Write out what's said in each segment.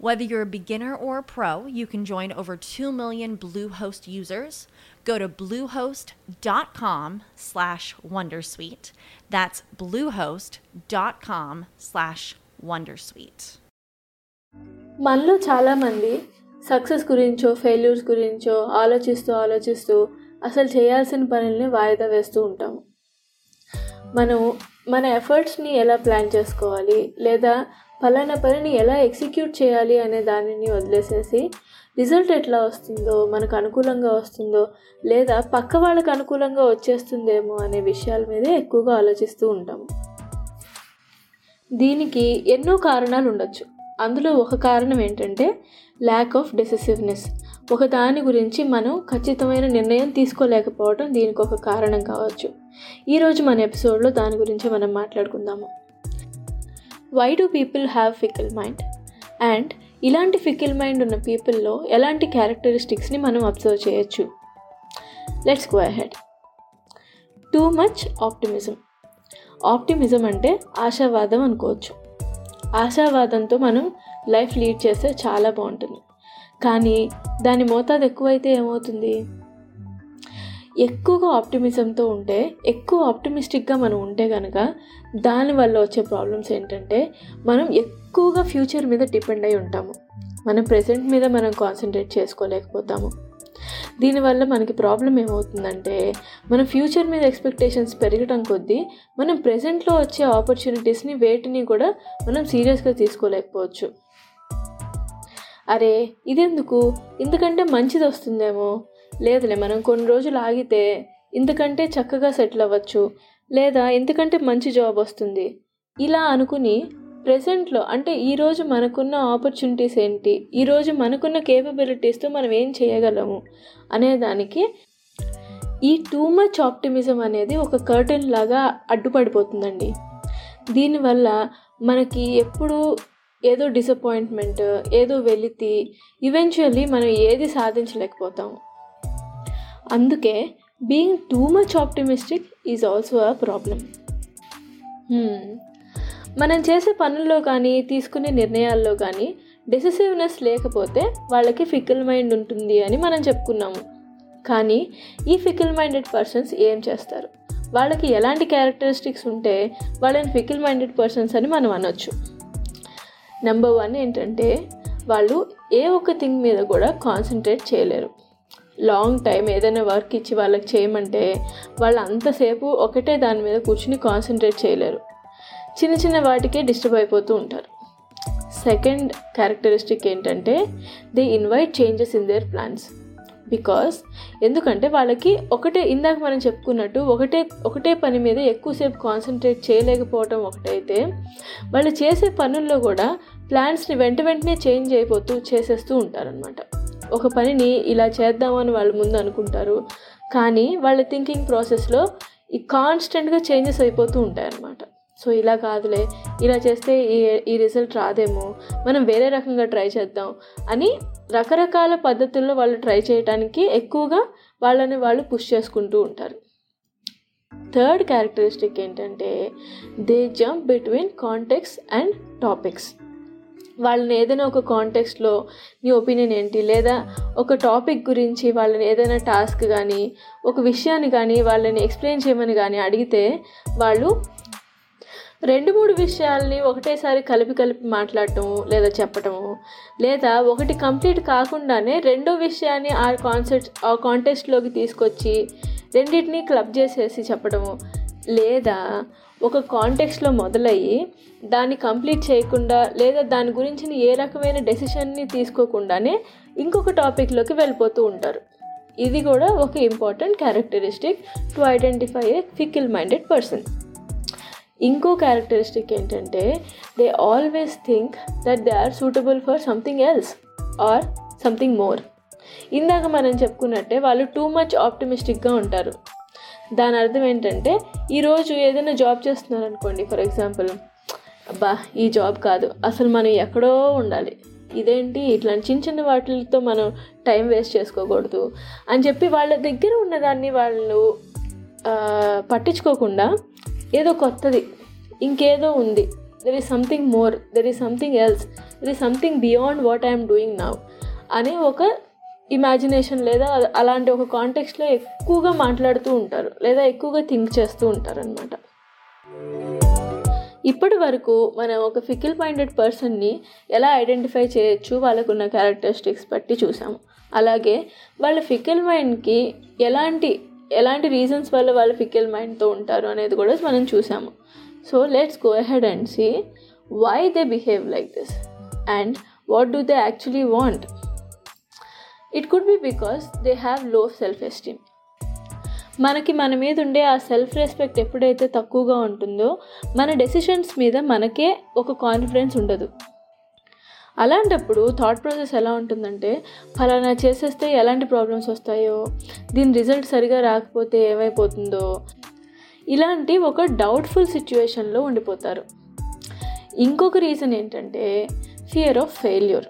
Whether you're a beginner or a pro, you can join over 2 million Bluehost users. Go to bluehost.com slash wondersuite. That's bluehost.com slash wondersuite. మనలో చాలామంది success గురించో failures గురించో ఆలోచిస్తూ ఆలోచిస్తూ అసలు చేయాల్సిన పనుల్ని వాయిదా వేస్తూ ఉంటాము మనం మన ఎఫర్ట్స్ని ఎలా ప్లాన్ చేసుకోవాలి లేదా ఫలానా పనిని ఎలా ఎగ్జిక్యూట్ చేయాలి అనే దానిని వదిలేసేసి రిజల్ట్ ఎట్లా వస్తుందో మనకు అనుకూలంగా వస్తుందో లేదా పక్క వాళ్ళకి అనుకూలంగా వచ్చేస్తుందేమో అనే విషయాల మీదే ఎక్కువగా ఆలోచిస్తూ ఉంటాము. దీనికి ఎన్నో కారణాలు ఉండొచ్చు. అందులో ఒక కారణం ఏంటంటే ల్యాక్ ఆఫ్ డెసిసివ్నెస్ ఒక దాని గురించి మనం ఖచ్చితమైన నిర్ణయం తీసుకోలేకపోవడం దీనికి ఒక కారణం కావచ్చు. ఈరోజు మన ఎపిసోడ్లో దాని గురించి మనం మాట్లాడుకుందాము. Why do people have fickle mind and ఇలాంటి ఫికిల్ మైండ్ ఉన్న పీపుల్లో ఎలాంటి క్యారెక్టరిస్టిక్స్ని మనం అబ్జర్వ్ చేయొచ్చు? Let's go ahead too much optimism optimism అంటే ఆశావాదం అనుకోవచ్చు. ఆశావాదంతో మనం లైఫ్ లీడ్ చేస్తే చాలా బాగుంటుంది. కానీ దాని మోతాదు ఎక్కువైతే ఏమవుతుంది? ఎక్కువగా ఆప్టిమిజంతో ఉంటే ఎక్కువ ఆప్టిమిస్టిక్గా మనం ఉంటే కనుక దానివల్ల వచ్చే ప్రాబ్లమ్స్ ఏంటంటే మనం ఎక్కువగా ఫ్యూచర్ మీద డిపెండ్ అయి ఉంటాము. మన ప్రజెంట్ మీద మనం కాన్సన్ట్రేట్ చేసుకోలేకపోతాము. దీనివల్ల మనకి ప్రాబ్లం ఏమవుతుందంటే మన ఫ్యూచర్ మీద ఎక్స్పెక్టేషన్స్ పెరగటం కొద్దీ మనం ప్రజెంట్లో వచ్చే ఆపర్చునిటీస్ని వేటిని కూడా మనం సీరియస్గా తీసుకోలేకపోవచ్చు. అరే ఇదెందుకు? ఇంతకంటే మంచిది వస్తుందేమో లేదులే మనం కొన్ని రోజులు ఆగితే ఇంతకంటే చక్కగా సెటిల్ అవ్వచ్చు. లేదా ఇంతకంటే మంచి జాబ్ వస్తుంది. ఇలా అనుకుని ప్రజెంట్లో అంటే ఈరోజు మనకున్న ఆపర్చునిటీస్ ఏంటి? ఈరోజు మనకున్న కేపబిలిటీస్తో మనం ఏం చేయగలము? అనేదానికి ఈ టూ మచ్ ఆప్టిమిజం అనేది ఒక కర్టెన్ లాగా అడ్డుపడిపోతుందండి. దీనివల్ల మనకి ఎప్పుడు ఏదో డిసప్పాయింట్మెంట్ ఏదో వెలితి ఈవెన్చువల్లీ మనం ఏది సాధించలేకపోతాము. అందుకే being too much optimistic is also a problem మనం చేసే పనుల్లో కానీ తీసుకునే నిర్ణయాల్లో కానీ డెసిసివ్నెస్ లేకపోతే వాళ్ళకి ఫికిల్ మైండ్ ఉంటుంది అని మనం చెప్పుకున్నాము. కానీ ఈ ఫికిల్ మైండెడ్ పర్సన్స్ ఏం చేస్తారు? వాళ్ళకి ఎలాంటి క్యారెక్టరిస్టిక్స్ ఉంటే వాళ్ళని ఫికిల్ మైండెడ్ పర్సన్స్ అని మనం అనొచ్చు. నెంబర్ వన్ ఏంటంటే వాళ్ళు ఏ ఒక్క థింగ్ మీద కూడా కాన్సన్ట్రేట్ చేయలేరు. లాంగ్ టైం ఏదైనా వర్క్ ఇచ్చి వాళ్ళకి చేయమంటే వాళ్ళు అంతసేపు ఒకటే దాని మీద కూర్చుని కాన్సన్ట్రేట్ చేయలేరు. చిన్న చిన్న వాటికే డిస్టర్బ్ అయిపోతూ ఉంటారు. సెకండ్ క్యారెక్టరిస్టిక్ ఏంటంటే they invite changes in their plans because ఎందుకంటే వాళ్ళకి ఒకటే ఇందాక మనం చెప్పుకున్నట్టు ఒకటే ఒకటే పని మీద ఎక్కువసేపు కాన్సన్ట్రేట్ చేయలేకపోవటం ఒకటైతే వాళ్ళు చేసే పనుల్లో కూడా ప్లాన్స్ని వెంట వెంటనే చేంజ్ అయిపోతూ చేసేస్తూ ఉంటారనమాట ఒక పనిని ఇలా చేద్దామని వాళ్ళు ముందు అనుకుంటారు. కానీ వాళ్ళ థింకింగ్ ప్రాసెస్లో ఈ కాన్స్టెంట్గా చేంజెస్ అయిపోతూ ఉంటాయన్నమాట. సో ఇలా కాదులే ఇలా చేస్తే ఈ ఈ రిజల్ట్ రాదేమో మనం వేరే రకంగా ట్రై చేద్దాం అని రకరకాల పద్ధతుల్లో వాళ్ళు ట్రై చేయడానికి ఎక్కువగా వాళ్ళని వాళ్ళు పుష్ చేసుకుంటూ ఉంటారు. థర్డ్ క్యారెక్టరిస్టిక్ ఏంటంటే they jump between contexts and topics వాళ్ళని ఏదైనా ఒక కాంటెక్స్ట్లో నీ ఒపీనియన్ ఏంటి? లేదా ఒక టాపిక్ గురించి వాళ్ళని ఏదైనా టాస్క్ కానీ ఒక విషయాన్ని కానీ వాళ్ళని ఎక్స్ప్లెయిన్ చేయమని కానీ అడిగితే వాళ్ళు రెండు మూడు విషయాల్ని ఒకటేసారి కలిపి కలిపి మాట్లాడటము లేదా చెప్పటము లేదా ఒకటి కంప్లీట్ కాకుండానే రెండో విషయాన్ని ఆ కాన్సెప్ట్ ఆ కాంటెస్ట్లోకి తీసుకొచ్చి రెండింటినీ క్లబ్ చేసేసి చెప్పడము లేదా ఒక కాంటెక్స్లో మొదలయ్యి దాన్ని కంప్లీట్ చేయకుండా లేదా దాని గురించి ఏ రకమైన డెసిషన్ని తీసుకోకుండానే ఇంకొక టాపిక్లోకి వెళ్ళిపోతూ ఉంటారు. ఇది కూడా ఒక important characteristic to identify a fickle minded person ఇంకో క్యారెక్టరిస్టిక్ ఏంటంటే they always think that they are suitable for something else or something more ఇందాక మనం చెప్పుకున్నట్టే వాళ్ళు టూ మచ్ ఆప్టిమిస్టిక్గా ఉంటారు. దాని అర్థం ఏంటంటే ఈరోజు ఏదైనా జాబ్ చేస్తున్నారనుకోండి ఫర్ ఎగ్జాంపుల్ అబ్బా ఈ జాబ్ కాదు అసలు మనం ఎక్కడో ఉండాలి. ఇదేంటి? ఇట్లాంటి చిన్న చిన్న వాటితో మనం టైం వేస్ట్ చేసుకోకూడదు అని చెప్పి వాళ్ళ దగ్గర ఉన్నదాన్ని వాళ్ళు పట్టించుకోకుండా ఏదో కొత్తది ఇంకేదో ఉంది. There is something more there is something else there is something beyond what I'm doing now అనే ఒక ఇమాజినేషన్ లేదా అలాంటి ఒక కాంటెక్స్ట్లో ఎక్కువగా మాట్లాడుతూ ఉంటారు లేదా ఎక్కువగా థింక్ చేస్తూ ఉంటారు అనమాట ఇప్పటి వరకు మనం ఒక ఫికిల్ మైండెడ్ పర్సన్ని ఎలా ఐడెంటిఫై చేయొచ్చు? వాళ్ళకున్న క్యారెక్టరిస్టిక్స్ బట్టి చూసాము. అలాగే వాళ్ళ ఫికిల్ మైండ్కి ఎలాంటి ఎలాంటి రీజన్స్ వల్ల వాళ్ళు ఫికిల్ మైండ్తో ఉంటారు అనేది కూడా మనం చూసాము. So let's go ahead and see why they behave like this and what do they actually want it could be because they have low self esteem మనకి మన మీద ఉండే ఆ సెల్ఫ్ రెస్పెక్ట్ ఎప్పుడైతే తక్కువగా ఉంటుందో మన డెసిషన్స్ మీద మనకే ఒక కాన్ఫిడెన్స్ ఉండదు. అలాంటప్పుడు థాట్ ప్రాసెస్ ఎలా ఉంటుందంటే ఫలానా చేసేస్తే ఎలాంటి ప్రాబ్లమ్స్ వస్తాయో దీని రిజల్ట్ సరిగా రాకపోతే ఏమైపోతుందో ఇలాంటి ఒక డౌట్ఫుల్ సిచ్యువేషన్లో ఉండిపోతారు. ఇంకొక రీజన్ ఏంటంటే fear of failure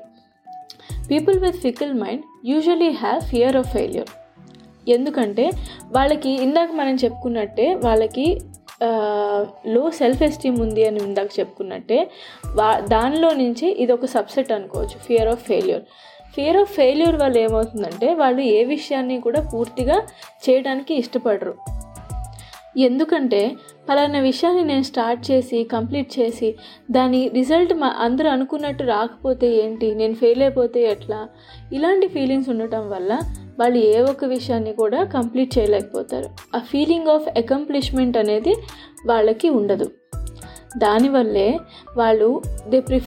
people with fickle mind usually have fear of failure ఎందుకంటే వాళ్ళకి ఇందాక మనం చెప్పుకున్నట్టే వాళ్ళకి లో సెల్ఫ్ ఎస్టీమ్ ఉంది అని ఇందాక చెప్పుకున్నట్టే వా దానిలో నుంచి ఇది ఒక సబ్సెట్ అనుకోవచ్చు fear of failure fear of failure వల్ల ఏమవుతుందంటే వాళ్ళు ఏ విషయాన్ని కూడా పూర్తిగా చేయడానికి ఇష్టపడరు. ఎందుకంటే పలానా విషయాన్ని నేను స్టార్ట్ చేసి కంప్లీట్ చేసి దాని రిజల్ట్ మా అందరూ అనుకున్నట్టు రాకపోతే ఏంటి? నేను ఫెయిల్ అయిపోతే ఎట్లా? ఇలాంటి ఫీలింగ్స్ ఉండటం వల్ల వాళ్ళు ఏ ఒక్క విషయాన్ని కూడా కంప్లీట్ చేయలేకపోతారు. ఆ ఫీలింగ్ ఆఫ్ అకంప్లిష్మెంట్ అనేది వాళ్ళకి ఉండదు. దానివల్లే వాళ్ళు they prefer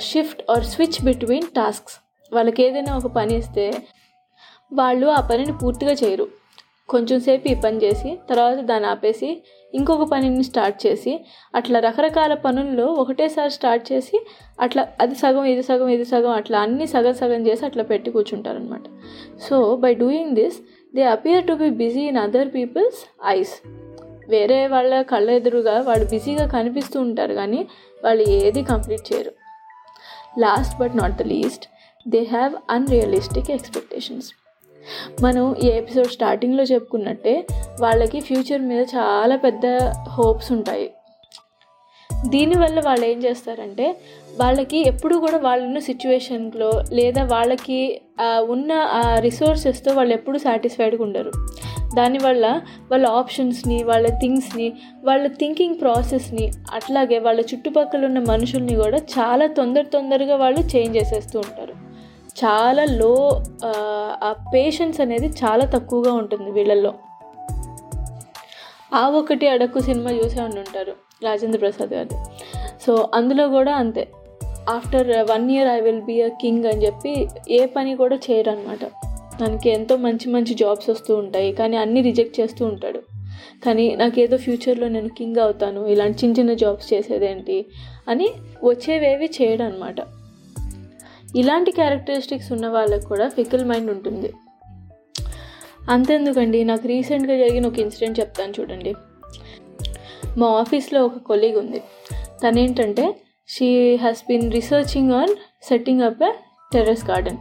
shift or switch between tasks వాళ్ళకి ఏదైనా ఒక పని ఇస్తే వాళ్ళు ఆ పనిని పూర్తిగా చేయరు. కొంచెం సేపు ఈ పని చేసి తర్వాత దాన్ని ఆపేసి ఇంకొక పనిని స్టార్ట్ చేసి అట్లా రకరకాల పనుల్లో ఒకటేసారి స్టార్ట్ చేసి అట్లా అది సగం ఇది సగం ఇది సగం అట్లా అన్ని సగం సగం చేసి అట్లా పెట్టి కూర్చుంటారనమాట so by doing this they appear to be busy in other people's eyes వేరే వాళ్ళ కళ్ళ ఎదురుగా వాళ్ళు బిజీగా కనిపిస్తూ ఉంటారు కానీ వాళ్ళు ఏది కంప్లీట్ చేయరు. Last but not the least they have unrealistic expectations మనం ఈ ఎపిసోడ్ స్టార్టింగ్లో చెప్పుకున్నట్టే వాళ్ళకి ఫ్యూచర్ మీద చాలా పెద్ద హోప్స్ ఉంటాయి. దీనివల్ల వాళ్ళు ఏం చేస్తారంటే వాళ్ళకి ఎప్పుడు కూడా వాళ్ళున్న సిచ్యువేషన్లో లేదా వాళ్ళకి ఉన్న ఆ రిసోర్సెస్తో వాళ్ళు ఎప్పుడు సాటిస్ఫైడ్గా ఉండరు. దానివల్ల వాళ్ళ ఆప్షన్స్ని వాళ్ళ థింగ్స్ని వాళ్ళ థింకింగ్ ప్రాసెస్ని అట్లాగే వాళ్ళ చుట్టుపక్కల ఉన్న మనుషుల్ని కూడా చాలా తొందర తొందరగా వాళ్ళు చేంజ్ చేసేస్తూ ఉంటారు. చాలా లో ఆ పేషెన్స్ అనేది చాలా తక్కువగా ఉంటుంది వీళ్ళల్లో. ఆ ఒకటి అడక్కు సినిమా చూసే ఉండి ఉంటారు రాజేంద్ర ప్రసాద్ గారు సో అందులో కూడా అంతే. After one year I will be a king అని చెప్పి ఏ పని కూడా చేయరు అనమాట తనకి ఎంతో మంచి మంచి జాబ్స్ వస్తూ ఉంటాయి కానీ అన్నీ రిజెక్ట్ చేస్తూ ఉంటాడు. కానీ నాకేదో ఫ్యూచర్లో నేను కింగ్ అవుతాను ఇలాంటి చిన్న చిన్న జాబ్స్ చేసేదేంటి అని వచ్చేవేవి చేయడం అనమాట ఇలాంటి క్యారెక్టరిస్టిక్స్ ఉన్న వాళ్ళకు కూడా ఫికల్ మైండ్ ఉంటుంది. అంతెందుకండి నాకు రీసెంట్గా జరిగిన ఒక ఇన్సిడెంట్ చెప్తాను చూడండి. మా ఆఫీస్లో ఒక కొలీగ్ ఉంది. తనేంటంటే she has been researching on setting up a terrace garden.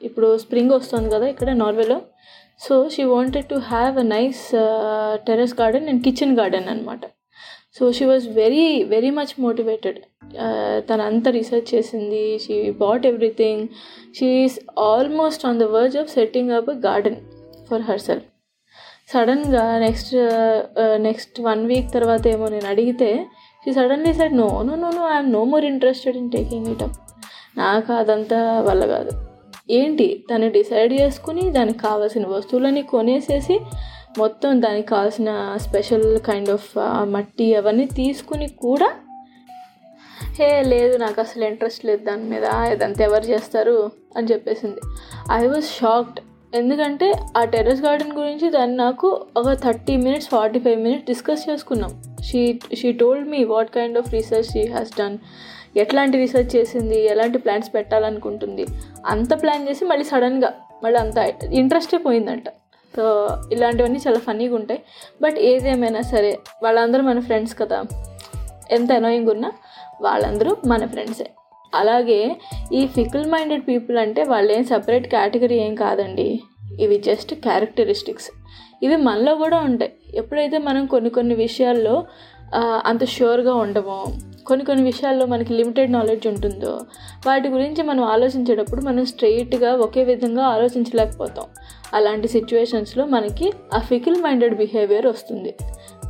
ఇప్పుడు స్ప్రింగ్ వస్తుంది కదా ఇక్కడ నార్వేలో. So she wanted to have a nice terrace garden and kitchen garden అనమాట so she was very very much motivated తను అంతా research చేసింది she bought everything she is almost on the verge of setting up a garden for herself సడన్గా next next one week తర్వాత ఏమో నేను అడిగితే she suddenly said no no no no I'm no more interested in taking it up నాకు అదంతా వల్ల కాదు. ఏంటి? తను డిసైడ్ చేసుకుని దానికి కావాల్సిన వస్తువులని కొనేసేసి మొత్తం దానికి కావాల్సిన స్పెషల్ కైండ్ ఆఫ్ మట్టి అవన్నీ తీసుకుని కూడా హే లేదు నాకు అసలు ఇంట్రెస్ట్ లేదు దాని మీద ఇదంతా ఎవరు చేస్తారు అని చెప్పేసింది. ఐ వాజ్ షాక్డ్ ఎందుకంటే ఆ టెర్రస్ గార్డెన్ గురించి దాన్ని నాకు ఒక thirty minutes forty five minutes discuss చేసుకున్నాం. She she told me what kind of research she has done ఎట్లాంటి రీసెర్చ్ చేసింది ఎలాంటి ప్లాన్స్ పెట్టాలనుకుంటుంది అంత ప్లాన్ చేసి మళ్ళీ సడన్గా మళ్ళీ అంత ఇంట్రెస్టే పోయిందంట. సో ఇలాంటివన్నీ చాలా ఫన్నీగా ఉంటాయి. బట్ ఏదేమైనా సరే వాళ్ళందరూ మన ఫ్రెండ్స్ కదా. ఎంత అనోయింగ్ ఉన్నా వాళ్ళందరూ మన ఫ్రెండ్సే అలాగే ఈ ఫికిల్ మైండెడ్ పీపుల్ అంటే వాళ్ళు ఏం సపరేట్ కేటగిరీ ఏం కాదండి. ఇవి జస్ట్ క్యారెక్టరిస్టిక్స్ ఇవి మనలో కూడా ఉంటాయి. ఎప్పుడైతే మనం కొన్ని కొన్ని విషయాల్లో అంత ష్యూర్గా ఉండమో కొన్ని కొన్ని విషయాల్లో మనకి లిమిటెడ్ నాలెడ్జ్ ఉంటుందో వాటి గురించి మనం ఆలోచించేటప్పుడు మనం స్ట్రెయిట్గా ఒకే విధంగా ఆలోచించలేకపోతాం. అలాంటి సిచ్యువేషన్స్లో మనకి ఆ ఫికిల్ మైండెడ్ బిహేవియర్ వస్తుంది.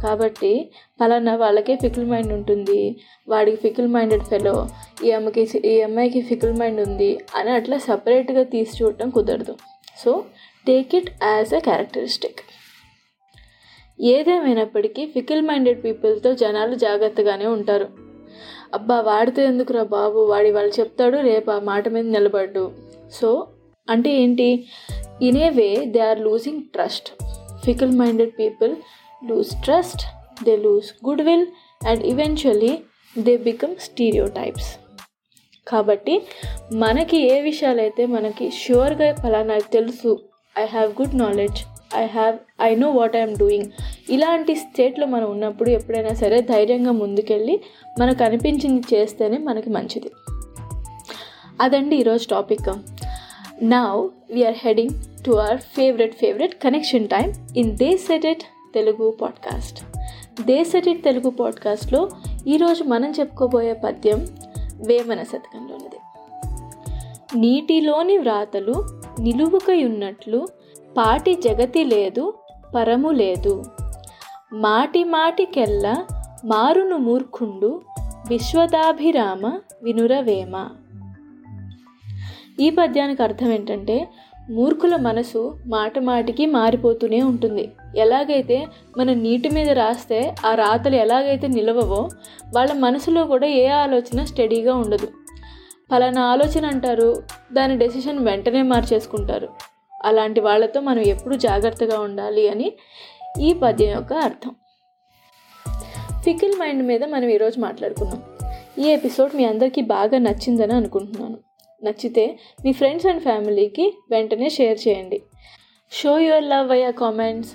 కాబట్టి పలానా వాళ్ళకే ఫికిల్ మైండ్ ఉంటుంది వాడికి ఫికిల్ మైండెడ్ ఫెలో ఈ అమ్మకి ఈ అమ్మాయికి ఫికిల్ మైండ్ ఉంది అని అట్లా సపరేట్గా తీసి చూడటం కుదరదు. So take it as a characteristic ఏదేమైనప్పటికీ ఫికిల్ మైండెడ్ పీపుల్తో జనాలు జాగ్రత్తగానే ఉంటారు. అబ్బా వాడితే ఎందుకురా బాబు? వాడి వాళ్ళు చెప్తాడు రేపు ఆ మాట మీద నిలబడ్డు. సో అంటే ఏంటి? In a way they are losing trust fickle minded people lose trust they lose good will and eventually they become stereotypes కాబట్టి మనకి ఏ విషయాలైతే మనకి షూర్గా ఫలానా తెలుసు I have good knowledge I have I know what I'm doing ఇలాంటి స్టేట్లో మనం ఉన్నప్పుడు ఎప్పుడైనా సరే ధైర్యంగా ముందుకెళ్ళి మనకు అనిపించింది చేస్తేనే మనకి మంచిది. అదండి ఈరోజు topic. Now we're heading to our favourite favourite connection time in the settled Telugu podcast the settled Telugu పాడ్కాస్ట్లో ఈరోజు మనం చెప్పుకోబోయే పద్యం వేమన శతకంలోనిది. నీటిలోని వ్రాతలు నిలువుకయున్నట్లు పాటి జగతి లేదు పరము లేదు. మాటి మాటికెల్ల మారును మూర్ఖుండు విశ్వదాభిరామ వినురవేమ. ఈ పద్యానికి అర్థం ఏంటంటే మూర్ఖుల మనసు మాట మాటికి మారిపోతూనే ఉంటుంది. ఎలాగైతే మన నీటి మీద రాస్తే ఆ రాతలు ఎలాగైతే నిలవవో వాళ్ళ మనసులో కూడా ఏ ఆలోచన స్టడీగా ఉండదు. పలానా ఆలోచన అంటారు దాని డెసిషన్ వెంటనే మార్చేసుకుంటారు. అలాంటి వాళ్ళతో మనం ఎప్పుడు జాగ్రత్తగా ఉండాలి అని ఈ పద్యం యొక్క అర్థం. ఫికిల్ మైండ్ మీద మనం ఈరోజు మాట్లాడుకున్నాం. ఈ ఎపిసోడ్ మీ అందరికీ బాగా నచ్చిందని అనుకుంటున్నాను. నచ్చితే మీ ఫ్రెండ్స్ అండ్ ఫ్యామిలీకి వెంటనే షేర్ చేయండి. షో యువర్ లవ్ అయ్యా కామెంట్స్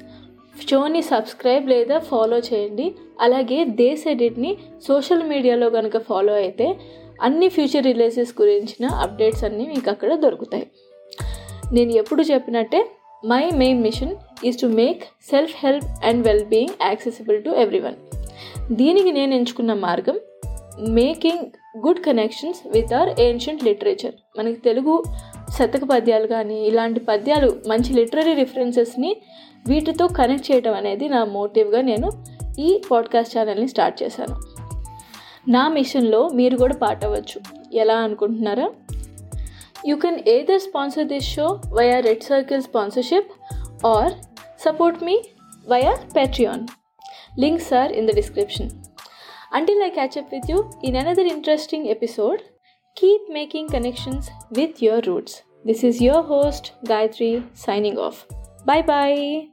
షోని సబ్స్క్రైబ్ లేదా ఫాలో చేయండి. అలాగే దేశ్ ఎడిట్ని సోషల్ మీడియాలో కనుక ఫాలో అయితే అన్ని ఫ్యూచర్ రిలీజెస్ గురించిన అప్డేట్స్ అన్నీ మీకు అక్కడ దొరుకుతాయి. నేను ఎప్పుడు చెప్పినట్టే my main mission is to make self help and well being accessible to everyone దీనికి నేను ఎంచుకున్న మార్గం making good connections with our ancient literature మనకి తెలుగు శతక పద్యాలు కానీ ఇలాంటి పద్యాలు మంచి లిటరరీ రిఫరెన్సెస్ని వీటితో కనెక్ట్ చేయడం అనేది నా మోటివ్గా నేను ఈ పాడ్కాస్ట్ ఛానల్ని స్టార్ట్ చేశాను. నా మిషన్లో మీరు కూడా పాట అవ్వచ్చు. ఎలా అనుకుంటున్నారా? You can either sponsor this show via Red Circle sponsorship or support me via Patreon. Links are in the description. Until I catch up with you in another interesting episode, keep making connections with your roots. This is your host, Gayatri, signing off. Bye bye.